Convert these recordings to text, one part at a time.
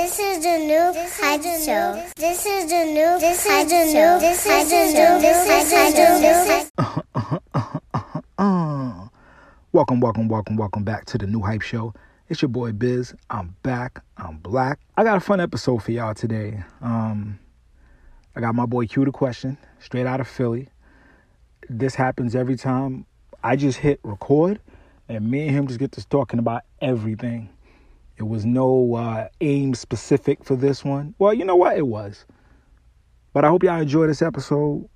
This is the new hype show. This is the new this hype show. This is the new this hype show. Welcome, welcome, welcome, welcome back to the new hype show. It's your boy Biz. I'm back. I'm black. I got a fun episode for y'all today. Um, I got my boy Q the question, straight out of Philly. This happens every time I just hit record, and me and him just get to talking about everything. It was no uh, aim specific for this one. Well, you know what? It was. But I hope y'all enjoy this episode.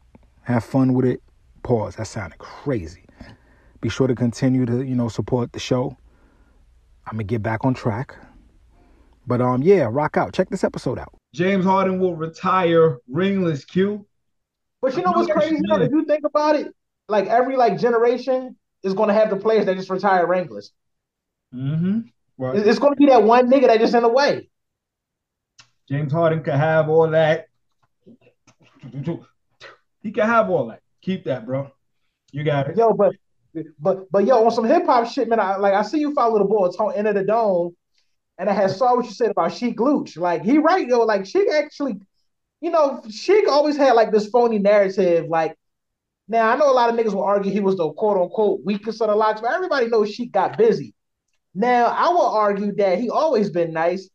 Have fun with it. Pause. That sounded crazy. Be sure to continue to, you know, support the show. I'm gonna get back on track. But um, yeah, rock out. Check this episode out. James Harden will retire ringless. Q. But you know what's crazy? though? If you think about it, like every like generation is going to have the players that just retire ringless. Mm-hmm. Right. It's going to be that one nigga that just in the way. James Harden could have all that. He can have all that. Keep that, bro. You got it. Yo, but but but yo, on some hip hop shit, man. I, like I see you follow the ball. It's on Enter the Dome, and I had saw what you said about Sheek Louch. Like he right, yo. Like Sheek actually, you know, Sheek always had like this phony narrative. Like now, I know a lot of niggas will argue he was the quote unquote weakest of the LOX, but everybody knows Sheek got busy. Now, I will argue that he always been nice.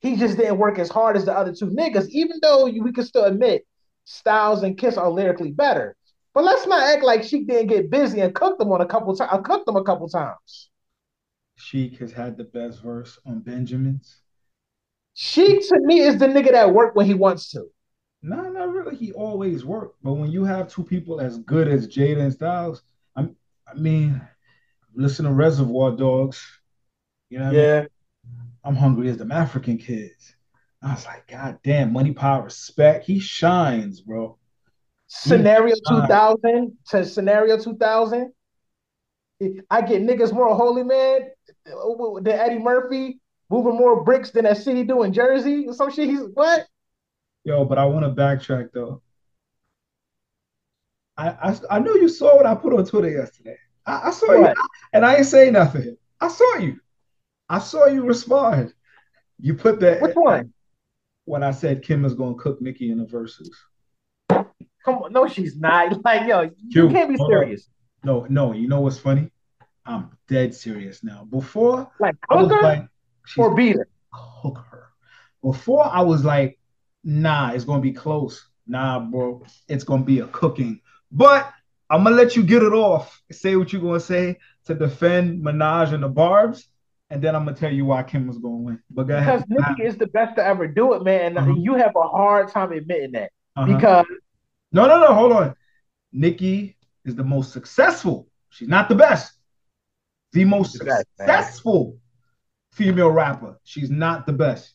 He just didn't work as hard as the other two niggas, even though we can still admit Styles and Kiss are lyrically better. But let's not act like Sheek didn't get busy and cook them on a couple times. I uh, cooked them a couple times. Sheek has had the best verse on Benjamin's. Sheek to me is the nigga that work when he wants to. No, not really. He always worked. But when you have two people as good as Jada and Styles, I'm, I mean, listen to Reservoir Dogs. You know what I mean? Yeah. I'm hungry as them African kids. I was like, God damn, money, power, respect. He shines, bro. Scenario Yeah. 2000 to scenario 2000. I get niggas more holy man than Eddie Murphy, moving more bricks than that city do in Jersey. Some shit. He's what? Yo, but I want to backtrack though. I, I I know you saw what I put on Twitter yesterday. I, I saw you, What? and I ain't say nothing. I saw you. I saw you respond. You put that Which one? when I said Kim is gonna cook Nicki in the Verzuz. Come on, no, she's not. Like, yo, you can't be serious. No, no, you know what's funny? I'm dead serious now. Before Like, I was cook her like, or beat her. cook her. Before I was like, nah, it's gonna be close. Nah, bro, it's gonna be a cooking. But I'm gonna let you get it off. Say what you're gonna say to defend Minaj and the Barbs, and then I'm gonna tell you why Kim was gonna win. But go Because ahead. Nicki is the best to ever do it, man. And Uh-huh. you have a hard time admitting that. Uh-huh. Because No, no, no, hold on. Nicki is the most successful. She's not the best. The most The best, man. successful female rapper. She's not the best.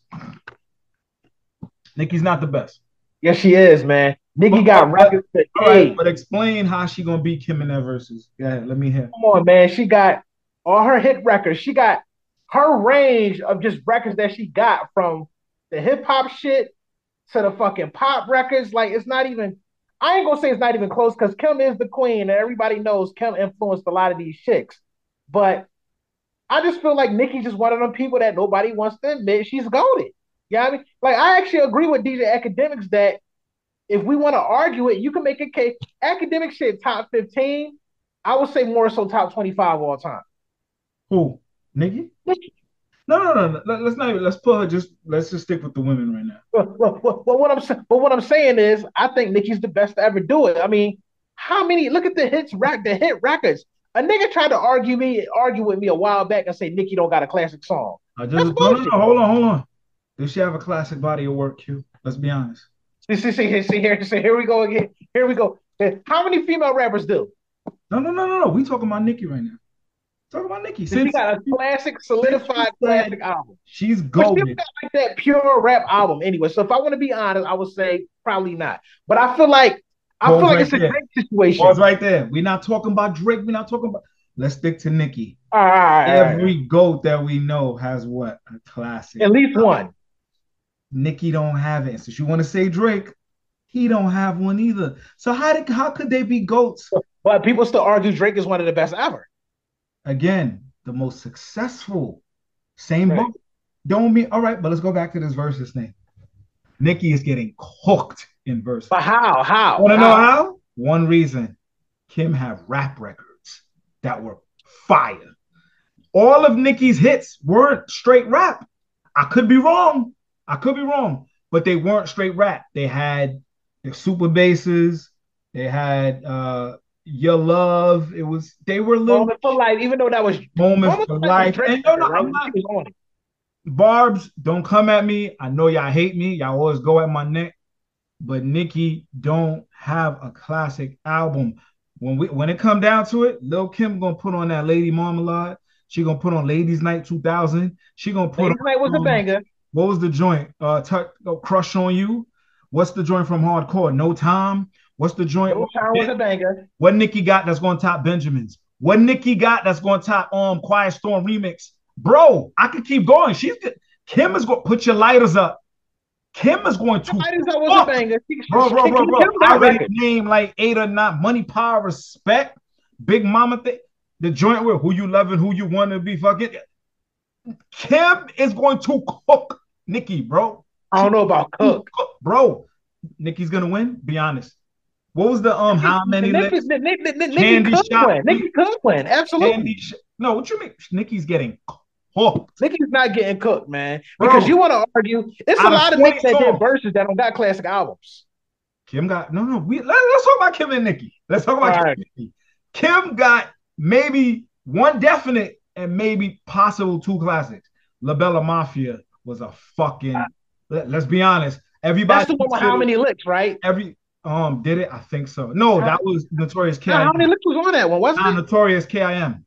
Nicki's not the best. yes, she is, man. Nicki But- got records right, but explain how she gonna beat Kim in that Verzuz. Go ahead, let me hear. Come on, man. She got all her hit records. She got her range of just records that she got from the hip hop shit to the fucking pop records. Like, it's not even, I ain't gonna say it's not even close because Kim is the queen and everybody knows Kim influenced a lot of these chicks. But I just feel like Nicki's just one of them people that nobody wants to admit she's goaded. You know I mean? Like, I actually agree with DJ Akademiks that if we want to argue it, you can make a case. Academic shit top 15. I would say more so top 25 all time. Who? Nicki? No, no, no, no. Let- Let's not even let's put her just let's just stick with the women right now. Well, well, well, well, what I'm but what I'm saying is, I think Nicki's the best to ever do it. I mean, how many? Look at the hits, rack the hit records. A nigga tried to argue me, argue with me a while back and say Nicki don't got a classic song. I just That's no, no, no, hold on, hold on. Does she have a classic body of work, Q? Let's be honest. See, see, see, see here, see, here we go again. Here we go. How many female rappers do? No, no, no, no, no. We talking about Nicki right now. Talking about Nicki. She Since got a classic, solidified classic album. she's But she got like that pure rap album anyway. So if I want to be honest, I would say probably not. But I feel like I Pause feel like right it's a there. great situation. Pause right there. We're not talking about Drake. We're not talking about. Let's stick to Nicki. All right, all right, all right. Every goat that we know has what a classic. At least one. Nicki don't have it. Since you want to say Drake, he don't have one either. So how did how could they be goats? But people still argue Drake is one of the best ever. Again, the most successful. Same Right. boat. don't mean all right, but let's go back to this Verzuz thing. Nicki is getting cooked in verse. But how? How? Want to know how? One reason Kim had rap records that were fire. All of Nicki's hits weren't straight rap. I could be wrong. I could be wrong, but they weren't straight rap. They had the super basses. They had uh your love. It was they were little moment for life, even though that was moment for life. And no, no, I'm not, Barb's, don't come at me. I know y'all hate me. Y'all always go at my neck. But Nicki don't have a classic album. When we when it come down to it, Lil Kim gonna put on that Lady Marmalade. She gonna put on Ladies Night 2000. She gonna put Ladies on. Night was a banger. What was the joint? Uh, t- Crush on You. What's the joint from Hardcore? No Time. What's the joint? Was a banger. What Nicki got that's going to top Benjamin's? What Nicki got that's going to top um Quiet Storm remix? Bro, I could keep going. She's good. Kim is going to put your lighters up. Kim is going to. Lighters up was a banger. Bro, bro, bro, bro. I already named like eight or nine. Money, power, respect. Big Mama thing. The joint with who you loving, who you want to be fucking. Kim is going to cook Nicki, bro. I don't know about cook. Bro, Nicki's gonna win. Be honest. What was the um? How many Nicki, licks? Nicki, Nicki, Candy Nicki shot. Win. Nicki could win. Absolutely. Sh- no, what you mean? Nicki's getting cooked. Nicki's not getting cooked, man. Because Bro, you want to argue. It's a lot of Nicki that did verses that don't got classic albums. Kim got no, no. We let, us talk about Kim and Nicki. Let's talk about Kim, right. Nicki. Kim got maybe one definite and maybe possible two classics. La Bella Mafia was a fucking. Uh, let, us be honest. Everybody. That's the one with how many licks, right? Every um, did it? I think so. No, that was Notorious K. How many licks was on that one? Was it? Notorious K.I.M.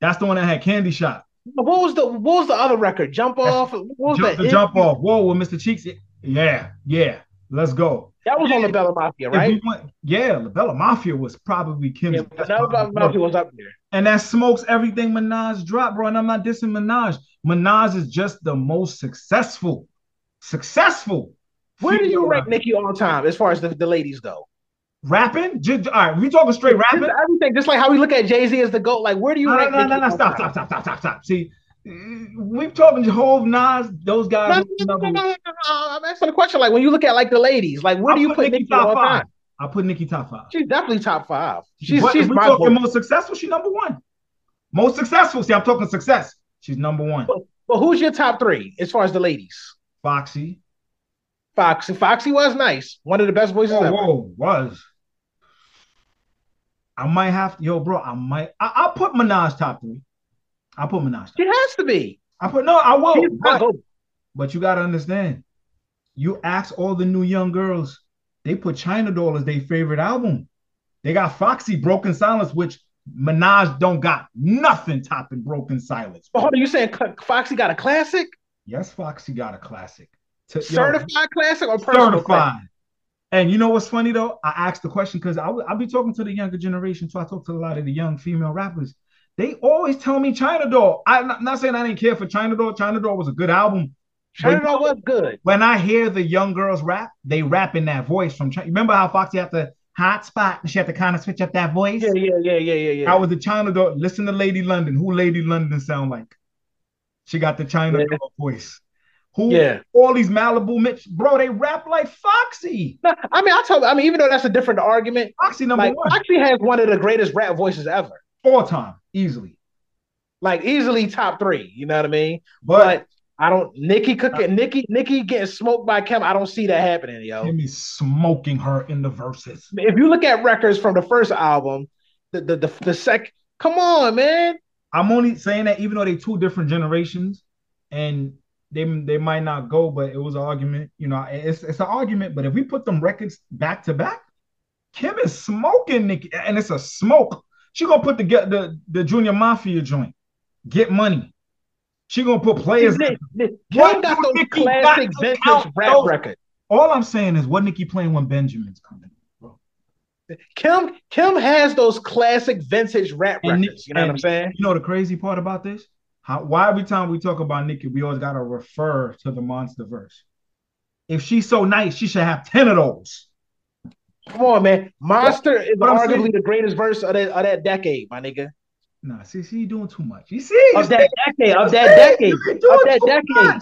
That's the one that had Candy Shop. What was the What was the other record? Jump off. What was jump, that? The jump off. Whoa, with Mr. Cheeks. Yeah, yeah. Let's go. That was on the Bella Mafia, right? We went, yeah, the Bella Mafia was probably Kim's. Yeah, the Bella Mafia was up there. And that smokes everything Minaj dropped, bro. And I'm not dissing Minaj. Minaj is just the most successful, successful. Where do you rank Nicki all the time as far as the, the ladies go? Rapping? Just, all right, we talking straight rapping. Just everything, just like how we look at Jay Z as the goat. Like, where do you no, rank? No, no, no, no, stop, stop, stop, stop, stop, stop. See, we talking Hove, Nas, those guys. No, no, no, I'm asking the question. Like, when you look at like the ladies, like, where do you put, top all five? time? I put Nicki top five. She's definitely top five. She's but she's we talking most successful. She's number one. Most successful. See, I'm talking success. She's number one. But, but who's your top three as far as the ladies? Foxy. Foxy. Foxy was nice. One of the best voices whoa, ever. Whoa, was. I might have yo, bro. I might. I, will put Minaj top three. I'll put Minaj. Top it has to be. I put no. I will. But, but you gotta understand. You ask all the new young girls. They put China Doll as their favorite album. They got Foxy, Broken Silence, which Minaj don't got nothing topping Broken Silence. But hold on, you saying Foxy got a classic? Yes, Foxy got a classic. To, certified yo, classic or personal certified. Classic? And you know what's funny though? I asked the question because I'll, I'll be talking to the younger generation, so I talk to a lot of the young female rappers. They always tell me China Doll. I'm not, not saying I didn't care for China Doll. China Doll was a good album. China Doll was good. When I hear the young girls rap, they rap in that voice from China. Remember how Foxy had the hot spot and she had to kind of switch up that voice? Yeah, yeah, yeah, yeah, yeah, yeah. I was the China Doll. Listen to Lady London. Who Lady London sound like? She got the China yeah. Doll voice. Who yeah. all these Malibu Mitch, bro, they rap like Foxy. No, I mean, I tell I mean, even though that's a different argument, Foxy number like, one. Foxy has one of the greatest rap voices ever. All time, easily. Like easily top three. You know what I mean? But, but I don't Nicki cooking uh, Nicki Nicki getting smoked by Kim. I don't see that happening, yo. Kim is smoking her in the Verzuz. If you look at records from the first album, the the the, the sec come on, man. I'm only saying that even though they two different generations and they they might not go, but it was an argument. You know, it's it's an argument. But if we put them records back to back, Kim is smoking Nicki, and it's a smoke. She gonna put the get the the Junior Mafia joint, get money. She gonna put players. Nick, Kim got those Nicki classic vintage rap those. records. All I'm saying is, what Nicki playing when Benjamin's coming? Bro. Kim Kim has those classic vintage rap and records. You know what I'm saying? You know the crazy part about this? How, why every time we talk about Nicki, we always got to refer to the monster verse. If she's so nice, she should have 10 of those. Come on, man. Monster is arguably the greatest verse of that, of that decade, my nigga. Nah, see, see, you doing too much. You see, of that decade, of that decade, of that decade.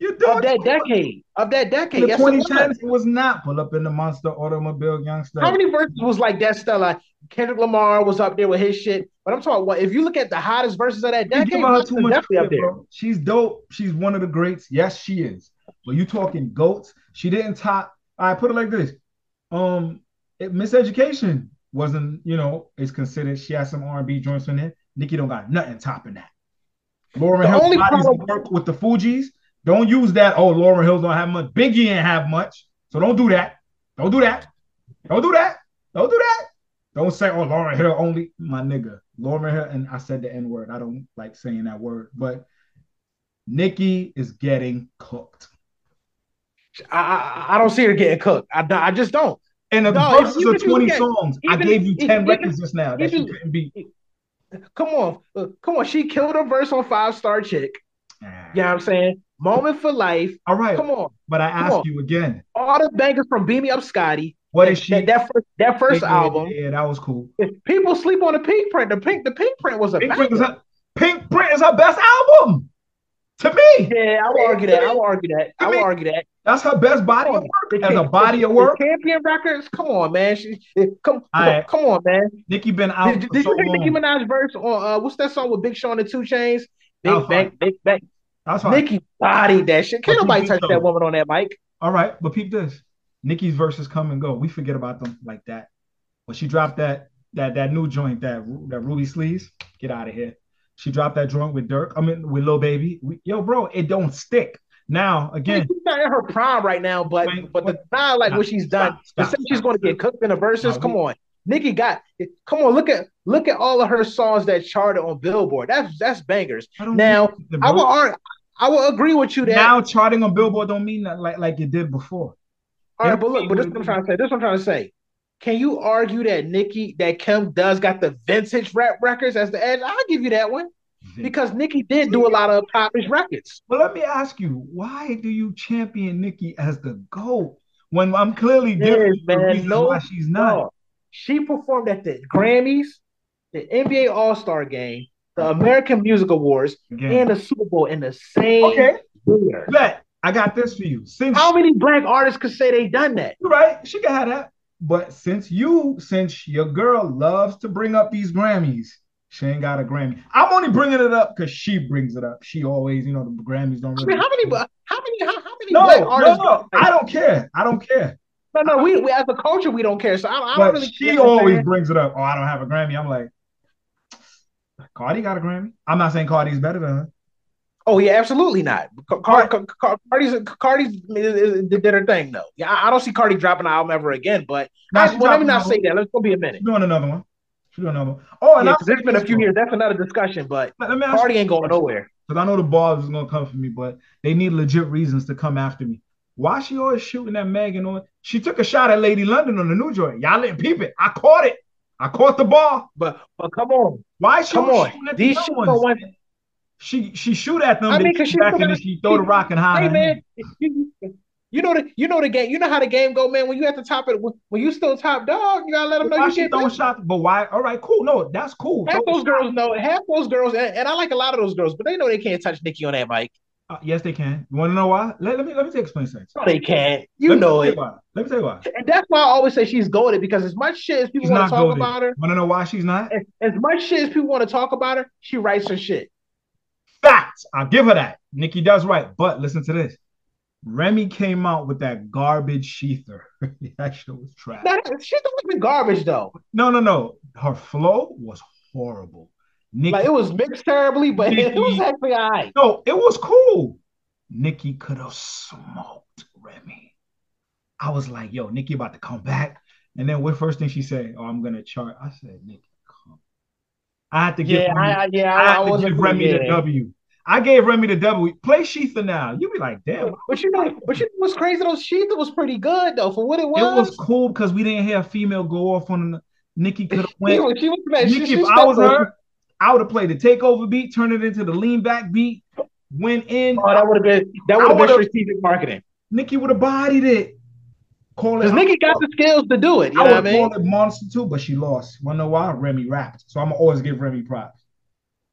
You're doing of that decade, of that decade. In the 2010s, it was not pull up in the monster automobile youngster. How many verses was like that? Stella Kendrick Lamar was up there with his shit. But I'm talking what if you look at the hottest verses of that decade, too much definitely up there. Bro. She's dope. She's one of the greats. Yes, she is. But you talking goats? She didn't top. I put it like this. Um, Miseducation wasn't, you know, is considered. She has some R&B joints in there. Nicki don't got nothing topping that. Lauryn Hill only problem- work with the Fugees. Don't use that. Oh, Lauryn Hill don't have much. Biggie ain't have much. So don't do that. Don't do that. Don't do that. Don't do that. Don't say, oh, Lauryn Hill only. My nigga. Lauryn Hill, and I said the N word. I don't like saying that word, but Nicki is getting cooked. I, I, I don't see her getting cooked. I, I just don't. And the no, verses of 20 at, songs. I gave you 10 even, records just now that even, she couldn't beat. Come on. Come on. She killed a verse on Five Star Chick. You know what I'm saying? Moment for life. All right. Come on. But I ask you again. All the bangers from Beam Me Up Scotty. What is she? That, that first, that first yeah, album. Yeah, that was cool. People sleep on the pink print. The pink, the Pinkprint was a pink print, was a, Pinkprint is her best album. To me. Yeah, I will argue that. I will argue that. I will argue that. That's her best body of work. As a body of work. Champion Records. Come on, man. She, come, right. come on, man. Nicki been out. Did, did so you hear Nicki Minaj verse on uh, what's that song with Big Sean and 2 Chainz? Big Bank, Big Bank. That's. Nicki bodied that shit. Can't nobody touch that woman on that mic. All right, but peep this. Nicki's verses come and go. We forget about them like that. But she dropped that that that new joint, that that Ruby Sleeves. Get out of here. She dropped that joint with Durk. I mean, with Lil Baby. We, yo, bro, it don't stick. Now again, she's not in her prime right now, but but the not like what she's done. Stop, stop, she's going to get cooked in the Verzuz. No, come on, Nicki got. Come on, look at look at all of her songs that charted on Billboard. That's that's bangers. Now I will I will agree with you that now charting on Billboard don't mean that like like it did before. All right, but look, but this is what I'm trying to say. This is what I'm trying to say. Can you argue that Nicki, that Kim does got the vintage rap records as the edge? I'll give you that one. Because Nicki did do a lot of popish records. But let me ask you, why do you champion Nicki as the GOAT when I'm clearly giving yes, man, no, why she's not? No. She performed at the Grammys, the NBA All-Star game, the American Music Awards, Again. and the Super Bowl in the same okay. year. Bet. I got this for you. Since how many black artists could say they done that? You're right. She can have that. But since you, since your girl loves to bring up these Grammys, she ain't got a Grammy. I'm only bringing it up because she brings it up. She always, you know, the Grammys don't. Really I mean, how many? How many? How, how many no, black artists? No, no, I don't care. I don't care. No, no, we, we as a culture we don't care. So I, I don't really. She always brings it up. Oh, I don't have a Grammy. I'm like, Cardi got a Grammy. I'm not saying Cardi's better than her. Oh yeah, absolutely not. Car- Car- Car- Cardi's Cardi's uh, did her thing though. Yeah, I don't see Cardi dropping an album ever again. But I, well, let me not say that. Let's go be a minute. She's doing another one. She's doing another one. Oh, and yeah, it's been a few years. That's another discussion. But Cardi ain't going nowhere. Because I know the Barbs is gonna come for me, but they need legit reasons to come after me. Why she always shooting at Megan on? She took a shot at Lady London on the new joint. Y'all didn't peep it. I caught it. I caught the ball. But but come on. Why she come on? These shit ones? She she shoot at them. I mean, cause she back and she throw the rock and hide. Hey man, you, you know the you know the game. You know how the game go, man. When you at the top of when, when you still top dog, you gotta let them know why you get throwing shots. But why? All right, cool. No, that's cool. Half those girls know. Half those girls, and, and, I like a lot of those girls, but they know they can't touch Nicki on that mic. Uh, yes, they can. You want to know why? Let, let me let me explain something. No, they can't. You let know it. Why. Let me tell you why. And that's why I always say she's goaded because as much shit as people want to talk goated. about her, want to know why she's not? As, as much shit as people want to talk about her, she writes her shit. Facts. I'll give her that. Nicki does right. But listen to this. Remy came out with that garbage ShETHER. that shit was trash. That, ShETHER wasn't garbage though. No, no, no. Her flow was horrible. Nicki, like it was mixed terribly, but Nicki, it was actually all right. No, it was cool. Nicki could have smoked Remy. I was like, yo, Nicki about to come back. And then what first thing she said? Oh, I'm gonna chart. I said, Nicki, come. I had to give yeah, Remy, I, yeah, I, had I to give Remy the W. I gave Remy the W. Play ShETHER now. You be like, damn. But you know, but you know what's crazy though? ShETHER was pretty good though for what it was. It was cool because we didn't hear a female go off on Nicki could have went. she was, Nicki, she, if I was her, I would have played the takeover beat, turn it into the lean back beat, went in. Oh, that would have been that would have been strategic marketing. Nicki would have bodied it. Call it. Because Nicki got the skills to do it. You I would call it monster too, but she lost. Wanna know why? Remy rapped. So I'm gonna always give Remy props.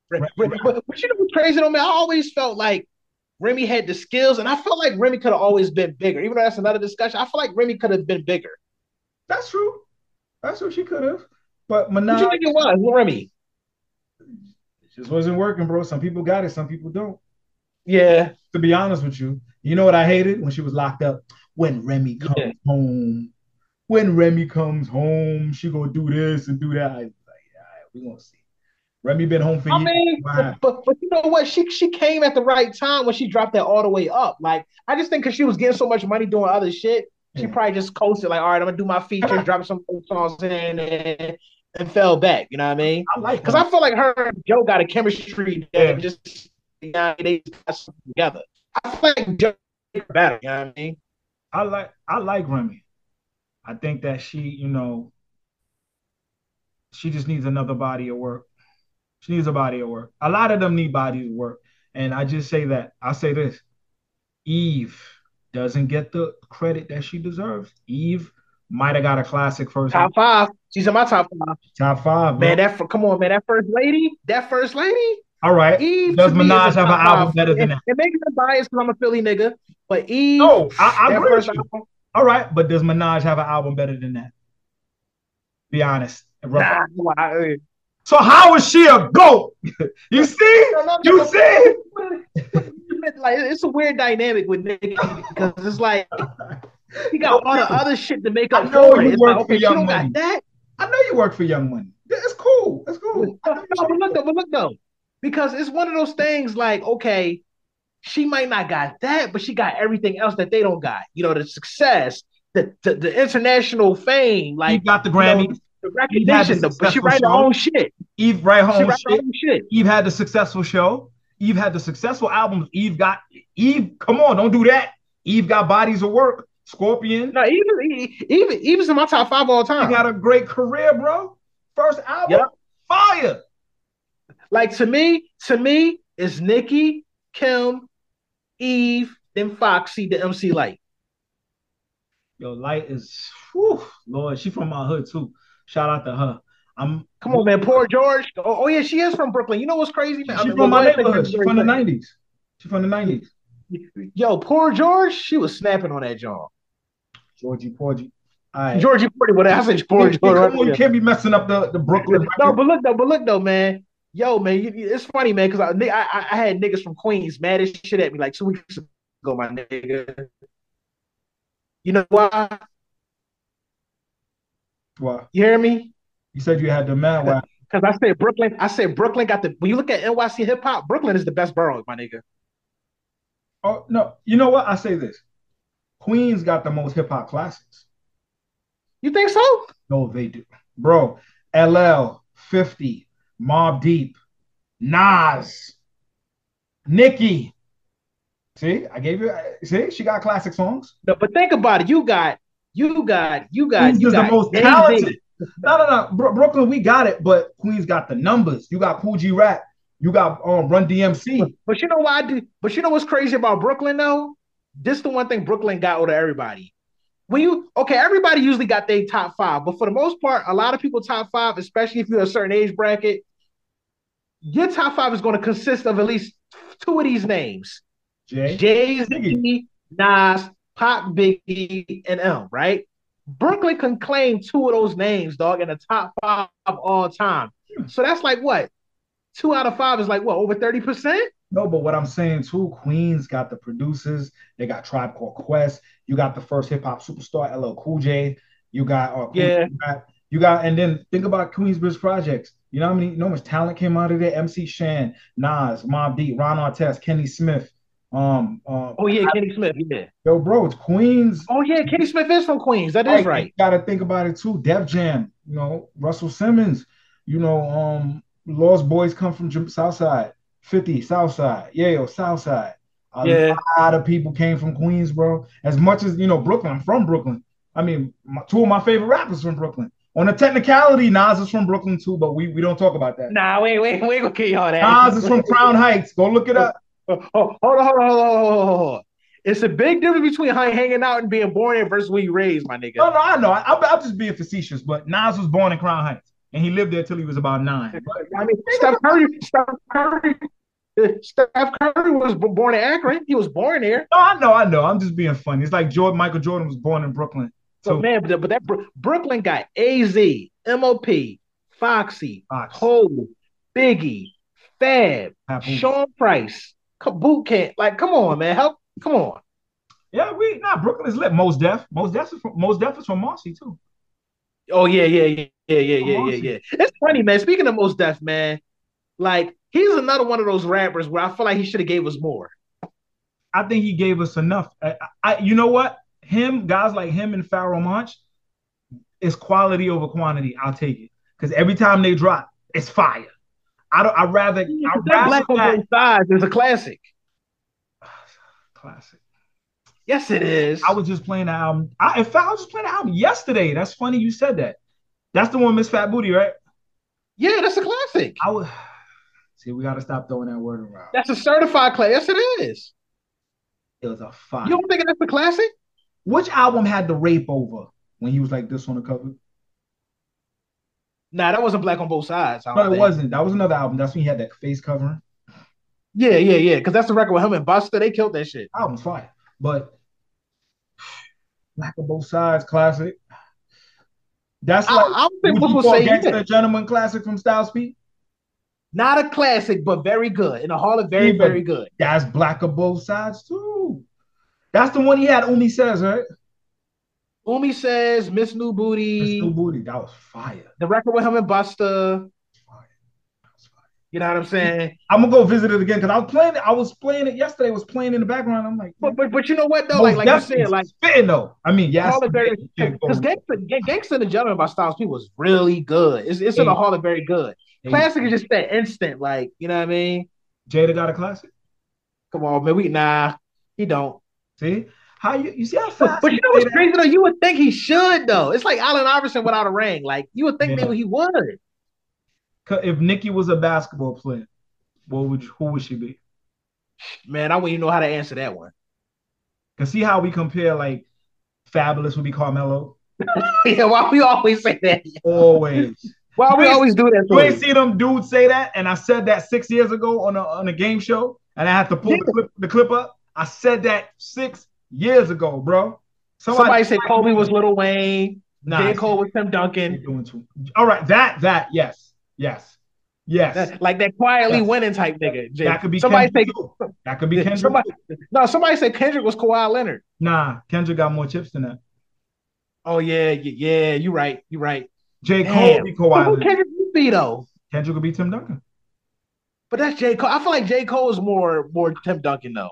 But, but, but you know what's crazy though, man? I always felt like Remy had the skills, and I felt like Remy could have always been bigger. Even though that's another discussion, I feel like Remy could have been bigger. That's true. That's what she could have. But Minaj, What do you think it was, Remy? Just wasn't working, bro. Some people got it, some people don't. Yeah, To be honest with you, you know what I hated when she was locked up? When Remy comes Yeah. home. When Remy comes home, she gonna do this and do that. I was like, all right, we gonna see. Remy been home for I years. mean, but but you know what? She she came at the right time when she dropped that all the way up. Like I just think because she was getting so much money doing other shit, she Yeah. probably just coasted. Like, all right, I'm gonna do my features, drop some songs in, and, and fell back. You know what I mean? I like Because. I feel like her and Joe got a chemistry that Yeah. just you know, they got something together. I feel like Joe better. You know what I mean? I like I like Remy. I think that she, you know, she just needs another body of work. She needs a body of work. A lot of them need bodies of work. And I just say that. I say this. Eve doesn't get the credit that she deserves. Eve might have got a classic first Top five. She's in my top five. top five. bro. Man, that come on, man. That first lady, that first lady. All right. Eve Does Minaj have an album five. better than that? It makes me biased because I'm a Philly nigga, but Eve. No, I, I agree with first you. album, All right, but does Minaj have an album better than that? Be honest. nah, I- So how is she a GOAT? you see? No, no, You see? like it's a weird dynamic with Nicki because it's like he got all the other shit to make I up know for you it. Work like, for okay, she Young Money. got that. I know you work for Young Money. It's cool. It's cool. No, but look though, but look though, because it's one of those things like, okay, she might not got that, but she got everything else that they don't got. You know, the success, the the, the international fame, like got the you know, Grammy. the recognition. the she write her own shit. Eve right She home write her own shit. Eve had the successful show. Eve had the successful albums. Eve got Eve. Come on, don't do that. Eve got bodies of work. Scorpion. No, even even even's in my top five all time. got a great career, bro. First album, Yep. fire. Like to me, to me, it's Nicki, Kim, Eve, then Foxy, the MC Lyte. Yo, Lyte is, whew, Lord, she from my hood too. Shout out to her. I'm Come on, man. Poor George. Oh, oh, yeah, she is from Brooklyn. You know what's crazy, man? She I mean, from my neighborhood. take She from the '90s. She from the '90s. Yo, poor George. She was snapping on that John. Georgie Porgy. All right. Georgie Porty, what I said, George. come on, you can't be messing up the, the Brooklyn. No, but look though, but look though, man. Yo, man, you, it's funny, man, because I, I I had niggas from Queens mad as shit at me like two weeks ago, my nigga. You know why? What? You hear me? You said you had the man. Why? Because I said Brooklyn. I said Brooklyn got the. When you look at NYC hip hop, Brooklyn is the best borough, my nigga. Oh no, you know what? I say this. Queens got the most hip hop classics. You think so? No, they do, bro. LL, 50, Mobb Deep, Nas, Nicki. See, I gave you. See, she got classic songs. No, but think about it. You got, you got, you got, Queens you is the most talented. No, no, no. Bro- Brooklyn, we got it, but Queens got the numbers. You got Kool G Rap. You got um, Run DMC. But you know why I do? But you know what's crazy about Brooklyn though? This the one thing Brooklyn got over everybody. When you okay, everybody usually got their top five, but for the most part, a lot of people top five, especially if you're a certain age bracket, your top five is going to consist of at least two of these names: Jay. Jay Z, Nas, Pop, Biggie, and M. Right? Brooklyn can claim two of those names, dog, in the top five of all time. So that's like what? Two out of five is like what? Over thirty percent? No, but what I'm saying too, Queens got the producers. They got Tribe Called Quest. You got the first hip hop superstar, LL Cool J. You got uh, Kool Yeah. G Rap. You got, and then think about Queensbridge Projects. You know how many, you know how much talent came out of there? MC Shan, Nas, Mobb Deep, Ron Artest, Kenny Smith. Um, uh, Oh yeah, Kenny Smith. Yeah. yo, bro, it's Queens. Oh yeah, Kenny Smith is from Queens. That is right. Got to think about it too. Def Jam, you know, Russell Simmons. You know, um, Lost Boyz come from Southside. 50 Southside. Yo, Southside. A Yeah. lot of people came from Queens, bro. As much as you know, Brooklyn. I'm from Brooklyn. I mean, my, two of my favorite rappers from Brooklyn. On a technicality, Nas is from Brooklyn too, but we, we don't talk about that. Nah, wait, wait, we ain't gonna kill y'all that. Nas is from Crown Heights. Go look it up. Oh, oh, oh hold on, hold on, hold on, hold on, hold on. It's a big difference between hanging out and being born there versus where you raised, my nigga. No, no, I know. I, I'm, I'm just being facetious, but Nas was born in Crown Heights. And he lived there till he was about nine. I mean, Steph Curry, Steph Curry, Steph Curry was born in Akron. He was born there. No, I know, I know. I'm just being funny. It's like Jordan, Michael Jordan was born in Brooklyn. So, man, but, that Brooklyn got AZ, MOP, Foxy, Fox. Hov, Biggie, Fab, Sean Price, Boot Camp. Like, come on, man. Help. Come on. Yeah, we nah. Brooklyn is lit. Mos Def. Mos Def is from Mos Def is from Marcy too. Oh yeah, yeah, yeah, yeah, yeah, yeah, yeah, yeah. It's funny, man. Speaking of Mos Def, man, like he's another one of those rappers where I feel like he should have gave us more. I think he gave us enough. I, I, you know what? Him, guys like him and Pharoahe Monch, is quality over quantity. I'll take it because every time they drop, it's fire. I don't. I rather. I rather Black on both sides is a classic. Classic. Yes, it is. I was just playing the album. I, in fact, I was just playing the album yesterday. That's funny you said that. That's the one, Miss Fat Booty, right? Yeah, that's a classic. I would see. We got to stop throwing that word around. That's a certified classic. Yes, it is. It was a fire. You don't think that's a classic? Which album had the rape over when he was like this on the cover? Nah, that wasn't Black on Both Sides. No, it think. wasn't. That was another album. That's when he had that face covering. Yeah, yeah, yeah. Because that's the record with him and Busta. They killed that shit. Album's fire. But Black on Both Sides, classic. That's like I, I think would you call Gangsta Gentleman classic from Styles P? Not a classic, but very good. In the Hall of Very, very good. That's Black on Both Sides too. That's the one he had Umi says, right? Umi says Miss New Booty. Miss New Booty, that was fire. The record with him and Busta. You know what I'm saying? I'm gonna go visit it again because I was playing it. I was playing it yesterday. Was playing in the background. I'm like, but but, but you know what though? Like like you said, like fitting though. I mean, yeah, because Gangsta, Gangsta and the Gentleman by Styles P was really good. It's it's in the Hall of Very Good. Classic is just that instant, like you know what I mean. Jada got a classic. Come on, man. We nah, he don't. See how you you see how fast. But, but you know what's crazy though? You would think he should though. It's like Allen Iverson without a ring. Like you would think yeah. maybe he would if Nicki was a basketball player, what would who would she be? Man, I wouldn't even know how to answer that one. Cause see how we compare like Fabolous would be Carmelo. yeah, why we always say that? Always. Why we always do that? You ain't see them dudes say that, and I said that six years ago on a on a game show, and I had to pull yeah. the, clip, the clip up. I said that six years ago, bro. Somebody, Somebody said Kobe was Lil Wayne. Nah, J. Cole was Tim Duncan. All right, that that yes. Yes. Yes. That, like that quietly yes. winning type nigga. Jay. That could be somebody Kendrick say that could be Kendrick. Somebody, no, somebody said Kendrick was Kawhi Leonard. Nah, Kendrick got more chips than that. Oh yeah, yeah, you're right, you're right. J. Cole be Kawhi. Who Kendrick would be though? Kendrick would be Tim Duncan. But that's J. Cole. I feel like J. Cole is more more Tim Duncan though.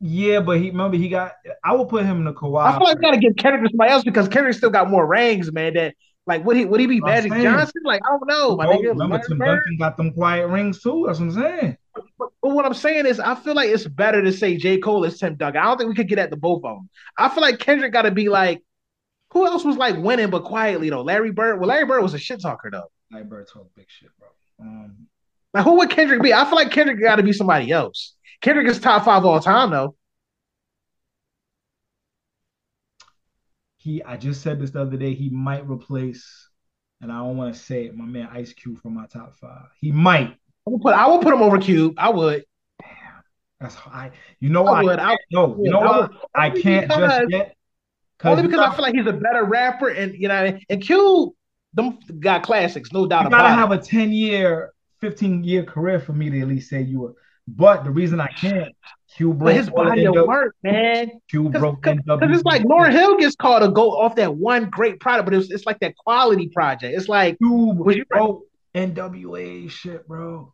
Yeah, but he remember he got. I will put him in the Kawhi. I feel like we gotta give Kendrick to somebody else because Kendrick still got more rings, man. That like, would he would he be Magic Johnson? Like, I don't know. My oh, nigga, remember Tim Duncan got them quiet rings too. That's what I'm saying. But, but, but, what I'm saying is, I feel like it's better to say J. Cole is Tim Duncan. I don't think we could get at the both of them. I feel like Kendrick got to be like, who else was like winning but quietly though? Larry Bird. Well, Larry Bird was a shit talker though. Larry Bird talk big shit, bro. Um, like, who would Kendrick be? I feel like Kendrick got to be somebody else. Kendrick is top five all time though. He, I just said this the other day. He might replace and I don't want to say it, my man Ice Cube from my top five. He might. I would put I would put him over Cube. I would. Damn, that's I. You know I, I would. I, no, you know what? I can't because, just yet. Only because I feel like he's a better rapper, and you know, and Cube, them got classics, no doubt you about it. You gotta have a ten year, fifteen year career for me to at least say you were. But the reason I can't Q broke his body of work, man. Q broke Because it's like Lauryn Hill gets called to go off that one great product, but it's, it's like that quality project. It's like Q broke NWA shit, bro.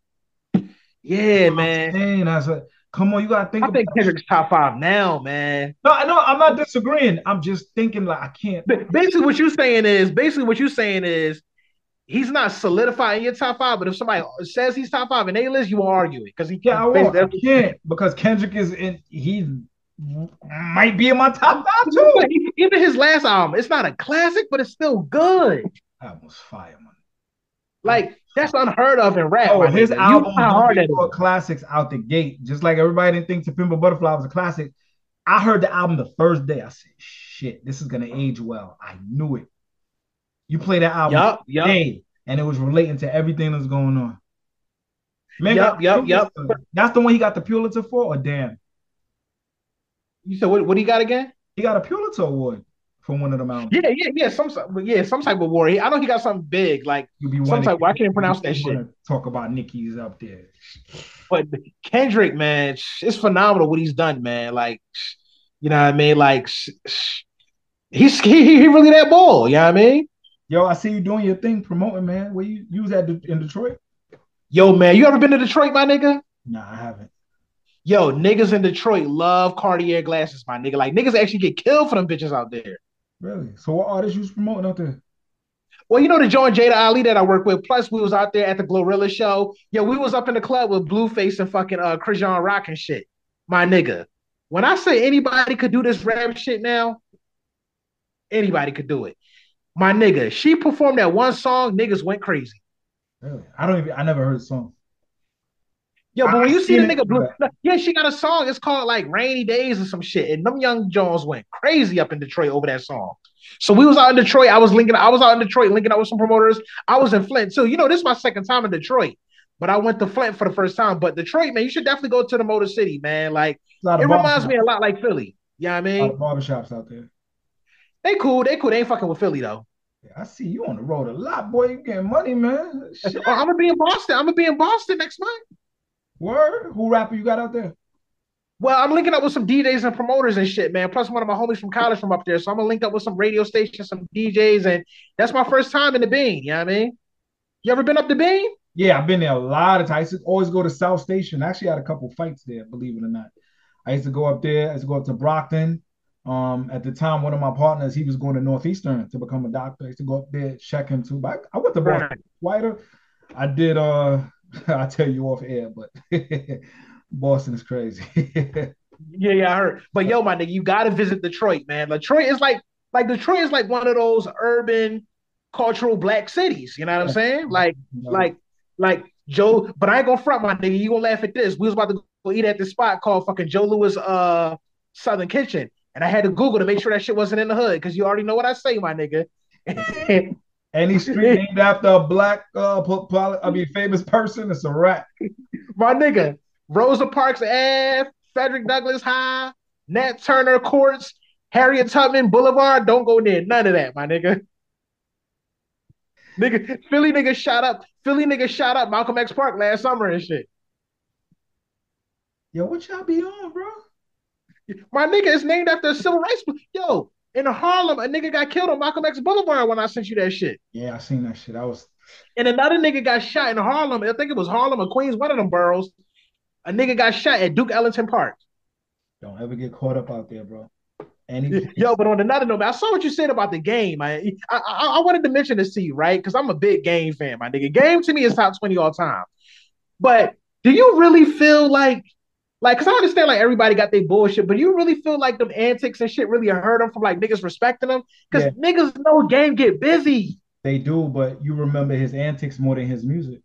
Yeah, man. Saying, I said, come on, you gotta think. I think Kendrick's top five now, man. No, I know I'm not disagreeing. I'm just thinking like I can't. Basically, what you're saying is basically what you're saying is he's not solidifying your top five, but if somebody says he's top five in A list, you will argue it because he yeah, I, won't. I can't because Kendrick is in he might be in my top five too. Even his last album, it's not a classic, but it's still good. That was fire, man. Like that's unheard of in rap. Oh, his album hard classics out the gate. Just like everybody didn't think a Butterfly was a classic. I heard the album the first day. I said, "Shit, this is gonna age well." I knew it. You play that album, yep, yep. Hey, and it was relating to everything that's going on. Maybe yep, yep, yep. That's the one he got the Pulitzer for, or damn. You said what? What he got again? He got a Pulitzer award from one of them albums. Yeah, yeah, yeah. Some, yeah, some type of award. I know he got something big, like some type. Well, I can't pronounce that shit. Talk about Nicki's up there. But Kendrick, man, it's phenomenal what he's done, man. Like, you know what I mean? Like, he's he, he really that ball. You know what I mean? Yo, I see you doing your thing promoting, man. Where you, you was at in Detroit? Yo, man, you ever been to Detroit, my nigga? Nah, I haven't. Yo, niggas in Detroit love Cartier glasses, my nigga. Like niggas actually get killed for them bitches out there. Really? So what artists you was promoting out there? Well, you know the joint Jada Ali that I work with. Plus, we was out there at the Glorilla show. Yo, we was up in the club with Blueface and fucking uh Christian Rock and shit. My nigga. When I say anybody could do this rap shit now, anybody could do it. My nigga, she performed that one song, niggas went crazy. Really? I don't even I never heard the song. Yo, but when you see the nigga blue, yeah, she got a song. It's called like Rainy Days or some shit. And them young Jones went crazy up in Detroit over that song. So we was out in Detroit. I was linking, I was out in Detroit linking up with some promoters. I was in Flint too. You know, this is my second time in Detroit. But I went to Flint for the first time. But Detroit, man, you should definitely go to the Motor City, man. Like it reminds me a lot like Philly. You know I mean? barbershops out there. They cool. They cool. They ain't fucking with Philly though. Yeah, I see you on the road a lot, boy. You getting money, man. Oh, shit. I'm gonna be in Boston. I'm gonna be in Boston next month. Word? Who rapper you got out there? Well, I'm linking up with some DJs and promoters and shit, man. Plus, one of my homies from college from up there. So I'm gonna link up with some radio stations, some DJs, and that's my first time in the Bean. You know what I mean? You ever been up the Bean? Yeah, I've been there a lot of times. I always go to South Station. I actually had a couple fights there, believe it or not. I used to go up there. I used to go up to Brockton. Um, at the time, one of my partners, he was going to Northeastern to become a doctor. I used to go up there, check him too. But I, I went to Boston. Whiter. I did uh I'll tell you off air, but Boston is crazy. yeah, yeah, I heard. But yo, my nigga, you gotta visit Detroit, man. Detroit is like like Detroit is like one of those urban cultural black cities. You know what I'm saying? Like, like, like Joe, but I ain't gonna front my nigga. You gonna laugh at this. We was about to go eat at this spot called fucking Joe Louis uh Southern Kitchen. And I had to Google to make sure that shit wasn't in the hood because you already know what I say, my nigga. Any street named after a black, uh, I mean, famous person, it's a rat. My nigga, Rosa Parks Ave, Frederick Douglass High, Nat Turner Courts, Harriet Tubman Boulevard. Don't go near none of that, my nigga. Nigga, Philly nigga shot up. Philly nigga shot up Malcolm X Park last summer and shit. Yo, what y'all be on, bro? My nigga is named after a civil rights. Yo, in Harlem, a nigga got killed on Malcolm X Boulevard when I sent you that shit. Yeah, I seen that shit. I was. And another nigga got shot in Harlem. I think it was Harlem or Queens, one of them boroughs. A nigga got shot at Duke Ellington Park. Don't ever get caught up out there, bro. Any Yo, but on another note, I saw what you said about the game. I I, I wanted to mention this to you, right? Because I'm a big game fan, my nigga. Game to me is top 20 all time. But do you really feel like like, cause I understand like everybody got their bullshit, but you really feel like them antics and shit really hurt them from like niggas respecting them? Cause yeah. niggas know game get busy. They do, but you remember his antics more than his music.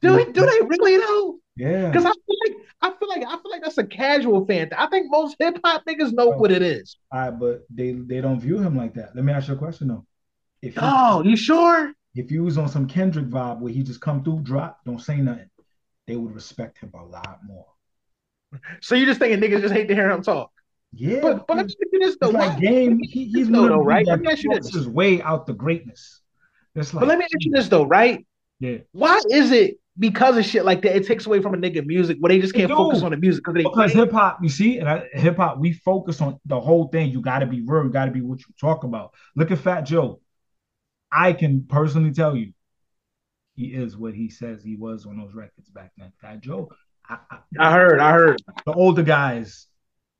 Do, do they really though? Yeah. Cause I feel like I feel like I feel like that's a casual fan. I think most hip hop niggas know oh, what it is. All right, but they they don't view him like that. Let me ask you a question though. If you, oh, you sure? If you was on some Kendrick vibe where he just come through, drop, don't say nothing, they would respect him a lot more. So you're just thinking niggas just hate to hear him talk? Yeah, but but let me ask you this though. Like game, he, he's no, though, right? Let me ask you this. His way out the greatness. It's like, but let me ask you this though, right? Yeah. Why is it because of shit like that? It takes away from a nigga music where they just can't focus on the music because because hip hop, you see, and hip hop, we focus on the whole thing. You got to be real. You got to be what you talk about. Look at Fat Joe. I can personally tell you, he is what he says he was on those records back then. Fat Joe I, I, heard, I heard the older guys.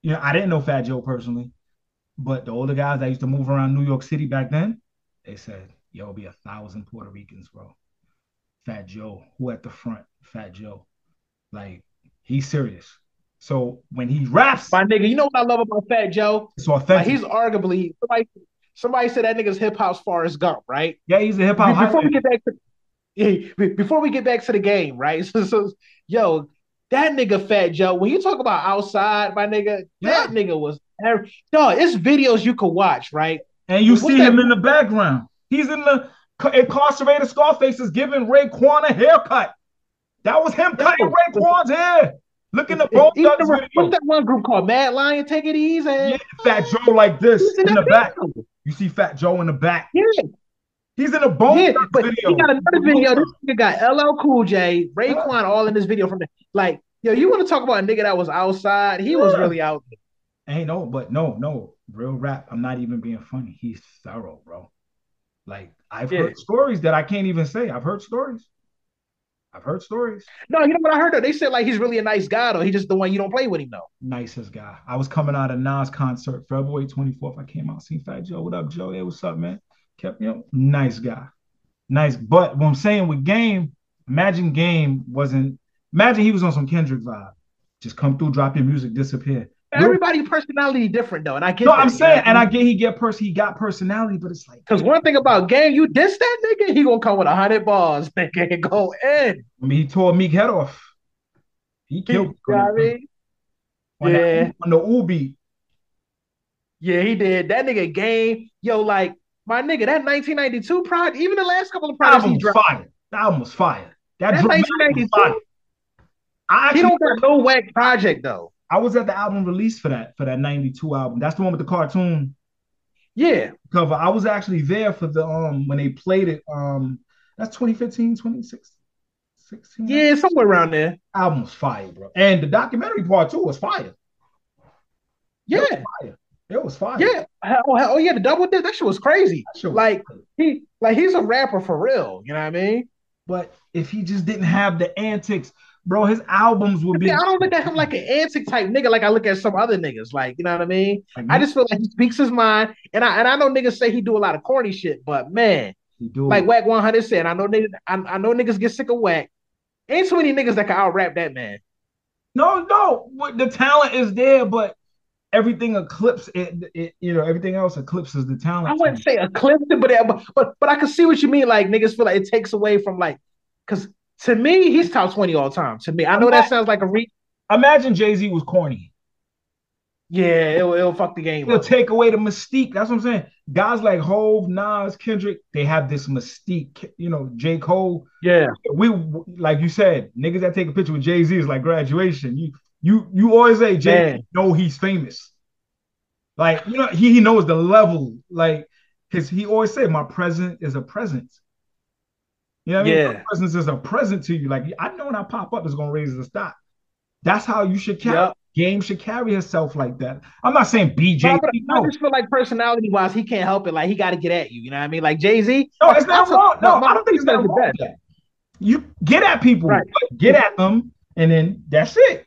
You know, I didn't know Fat Joe personally, but the older guys that used to move around New York City back then, they said, "Yo, be a thousand Puerto Ricans, bro." Fat Joe, who at the front? Fat Joe, like he's serious. So when he raps, my nigga, you know what I love about Fat Joe? It's authentic. Like, he's arguably somebody. Somebody said that nigga's hip hop's Forrest Gump, right? Yeah, he's a hip hop. Before we get back to before we get back to the game, right? So, so yo, that nigga Fat Joe, when you talk about outside, my nigga, yeah. that nigga was dog. It's videos you could watch, right? And you see him in the background. He's in the incarcerated Scarface is giving Raekwon a haircut. That was him cutting Raekwon's hair. Look in the Bone Thugs video. What's that one group called Mad Lion? Take it easy. Yeah, Fat Joe like this in in the that back. You see Fat Joe in the back. Yeah, He's in a Bone yeah, but video. he got another video. This nigga got LL Cool J, Raekwon, all in this video from the like. Yo, you want to talk about a nigga that was outside? He was really out there. Ain't no, but no, no, real rap. I'm not even being funny. He's thorough, bro. Like I've Yeah. heard stories that I can't even say. I've heard stories. I've heard stories. No, you know what I heard though? They said like he's really a nice guy though. He just the one you don't play with him though. Nicest guy. I was coming out of Nas concert February 24th. I came out, seen Fat Joe. What up, Joe? Hey, what's up, man? Kept you know, nice guy. Nice. But what I'm saying with Game, imagine Game wasn't imagine he was on some Kendrick vibe. Just come through, drop your music, disappear. Everybody personality different though, and I get. No, that, I'm you know saying, and I get he get pers he got personality, but it's like Cause one thing about Game, you diss that nigga, he gonna come with a hundred bars, nigga, and go in. I mean, he tore Meek head off. He You killed know what I mean? on, Yeah. that, on the U beat. Yeah, he did. That nigga Game, yo, like my nigga, that 1992 project, even the last couple of That projects album was fire. That album was fire. That, That dramatic was 1992? fire. I he actually don't got no whack project though. I was at the album release for that for that 92 album. That's the one with the cartoon Yeah, cover. I was actually there for the um when they played it. Um that's 2015, 2016. 16. yeah, somewhere around there. Album was fire, bro. And the documentary part too was fire. Yeah, was fire. It was fire. yeah. Oh, hell- oh yeah, the double dip, that shit was crazy. Shit was Like fire. he, like he's a rapper for real. You know what I mean? But if he just didn't have the antics, bro, his albums would be I don't look at him like an antic type nigga, like I look at some other niggas. Like, you know what I mean? like, I just feel like he speaks his mind, and I and I know niggas say he do a lot of corny shit, but man, he do like Wack 100 said, I know niggas, I, I know niggas get sick of Wack. Ain't too many niggas that can out rap that man. No, no, the talent is there, but everything eclipses it, it. You know, everything else eclipses the talent. I wouldn't say eclipsed but but but, but I can see what you mean. Like niggas feel like it takes away from like, because to me he's top twenty all time. To me, I know that sounds like a re. Imagine Jay Z was corny. Yeah, it'll, it'll fuck the game. It'll Up. take away the mystique. That's what I'm saying. Guys like Hove, Nas, Kendrick, they have this mystique. You know, J. Cole. Yeah, We like you said, niggas that take a picture with Jay Z is like graduation. You you you always say Jay know he's famous. Like you know he he knows the level. Like his he always say my present is a present. You know what I mean? Yeah. My presence is a present to you. Like I know when I pop up, it's gonna raise the stock. That's how you should carry. Yup. Game should carry herself like that. I'm not saying BJ. But I just feel like personality wise, he can't help it. Like he got to get at you. You know what I mean? Like Jay Z. no, it's not wrong. No, I don't think it's not wrong. that. You get at people, Right. but get at them, and then that's it.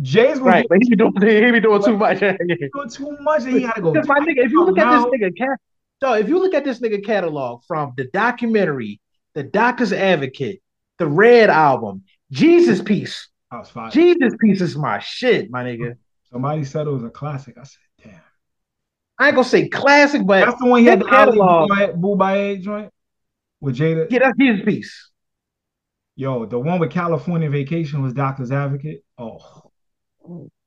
Jay's gonna Right, but he be doing he be doing too much. doing too much, and he gotta go. Because my nigga, if you look at this nigga cat, so if you look at this nigga catalog from the documentary, the Doctor's Advocate, the Red album, Jesus Piece, I was fine. Jesus Piece is my shit, my nigga. Somebody said it was a classic. I said, damn. I ain't gonna say classic, but That's the one he had His the Ali catalog- Bubaye joint with Jada. yeah, that's Jesus Piece. Yo, the one with California Vacation was Doctor's Advocate. Oh,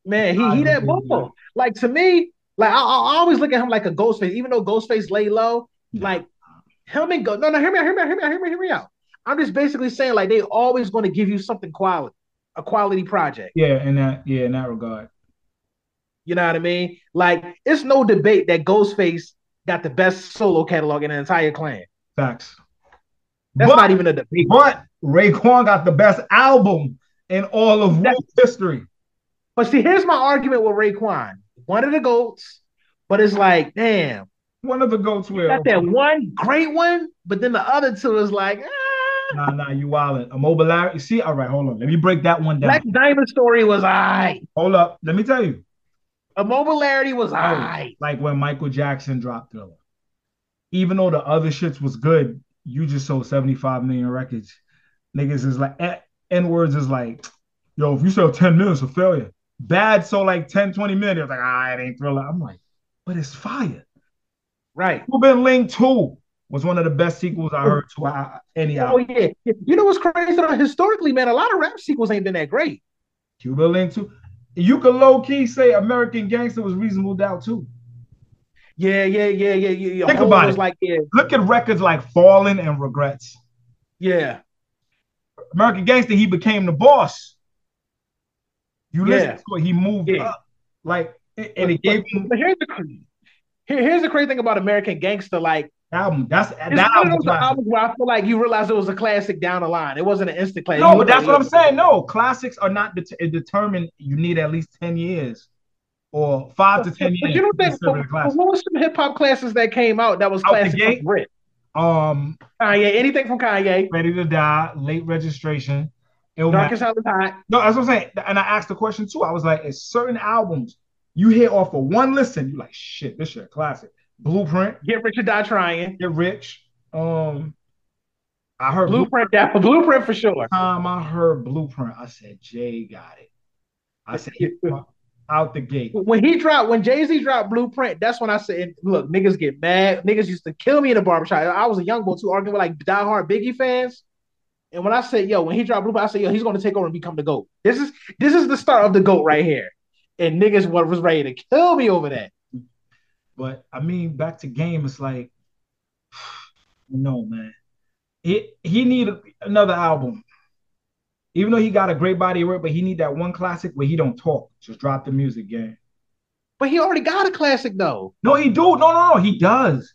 Man, he he that ball. Like to me, like I, I always look at him like a Ghostface, even though Ghostface lay low. Like him and go no no hear me out, hear me out, hear me out, hear me, hear me out. I'm just basically saying like they always going to give you something quality, a quality project. yeah, in that yeah, in that regard. You know what I mean? Like it's no debate that Ghostface got the best solo catalog in the entire clan. Facts. That's but, not even a debate. but Raekwon got the best album in all of That- Wu history. But see, here's my argument with Raekwon. One of the goats, but it's like, damn, One of the goats where got that one great one, but then the other two is like, ah. Nah, nah, you wildin'. Immobilarity. See, all right, hold on. Let me break that one down. Black Diamond story was I. hold up. Let me tell you. Immobilarity was I. like when Michael Jackson dropped Thriller. Even though the other shits was good, you just sold 75 million records. Niggas is like, N words is like, yo, if you sell 10 million, it's a failure. Bad So like 10, 20 million. It's like, ah, it ain't Thriller. I'm like, but it's fire. Right. Cuban Linx 2 was one of the best sequels I heard to uh, any Oh album. yeah. You know what's crazy though? Historically, man, a lot of rap sequels ain't been that great. Cuban Linx 2. You could low key say American Gangster was reasonable doubt too. Yeah, yeah, yeah, yeah, yeah. Think about it. Like, yeah, Look at records like Fallen and Regrets. yeah, American Gangster, he became the boss. You listen Yeah. to it, he moved Yeah. up. Like, and it gave him But here's the crazy. Here, here's the crazy thing about American Gangster. Like, album. That's it's that one of album. those albums where I feel like you realize it was a classic down the line. It wasn't an instant classic. No, but that's what I'm saying. No, classics are not det- determined. You need at least 10 years or five to 10 years. But you don't think consider it a but classic. what was some hip hop classes that came out that was Out classic gate? from Brit? Um, Kanye, anything from Kanye, Ready to Die, Late Registration, Illmatic. Darkest is Hot. No, that's what I'm saying. And I asked the question too. I was like, it's certain albums you hear off of one listen, you're like, shit, this shit a classic. Blueprint, Get Rich or Die Trying. Get Rich. Um, I heard Blueprint, that Blueprint for sure. time I heard Blueprint, I said, Jay got it. I said, out the gate. When he dropped, when Jay Z dropped Blueprint, that's when I said, "Look, niggas get mad. Niggas used to kill me in the barbershop. I was a young boy too, arguing with like diehard Biggie fans. And when I said, "Yo," when he dropped Blueprint, I said, "Yo, he's going to take over and become the goat." This is this is the start of the goat right here. And niggas was was ready to kill me over that. But I mean, back to game, it's like, no, man. He he need another album. Even though he got a great body of work, but he need that one classic where he don't talk. Just drop the music, gang. But he already got a classic though. No, he do. No, no, no. He does.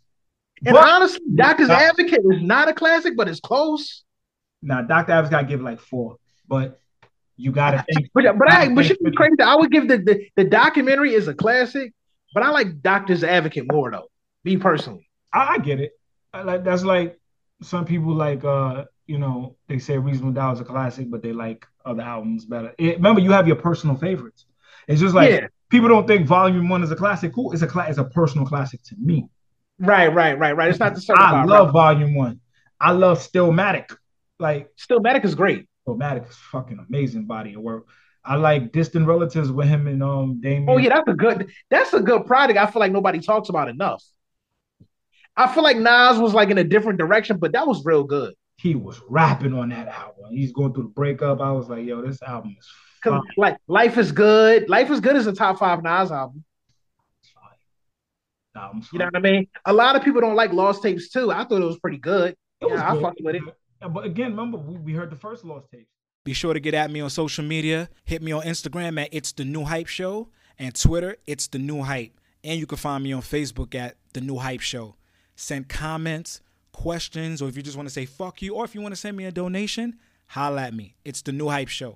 And But- honestly, Doctor's Advocate is not a classic, but it's close. Now, Dr. Ab's got to give like four, but you got to think. But but I but should be crazy. I would give the, the the documentary is a classic, but I like Doctor's Advocate more though. Me personally. I, I get it. I like that's like some people like uh you know they say Reasonable Doubt is a classic, but they like other albums better. It- remember, you have your personal favorites. It's just like Yeah. people don't think Volume One is a classic. Cool, it's a cla- it's a personal classic to me. Right, right, right, right. It's not the certified. I love Volume One. I love Stillmatic. Like Stillmatic is great. Stillmatic is fucking amazing body of work. I like Distant Relatives with him and um Damian. Oh yeah, that's a good. That's a good project. I feel like nobody talks about enough. I feel like Nas was like in a different direction, but that was real good. he was rapping on that album. He's going through the breakup. I was like, yo, this album is fine. like Life is Good. Life is Good is a top five Nas album. Album's You know what I mean? A lot of people don't like Lost Tapes too. I thought it was pretty good. It was Yeah, I good. fucked with it. But again, remember we, we heard the first Lost tapes. Be sure to get at me on social media. Hit me on Instagram at It's the New Hype Show and Twitter, It's the New Hype. And you can find me on Facebook at The New Hype Show. Send comments, questions, or if you just want to say fuck you, or if you want to send me a donation, holla at me. It's the New Hype Show.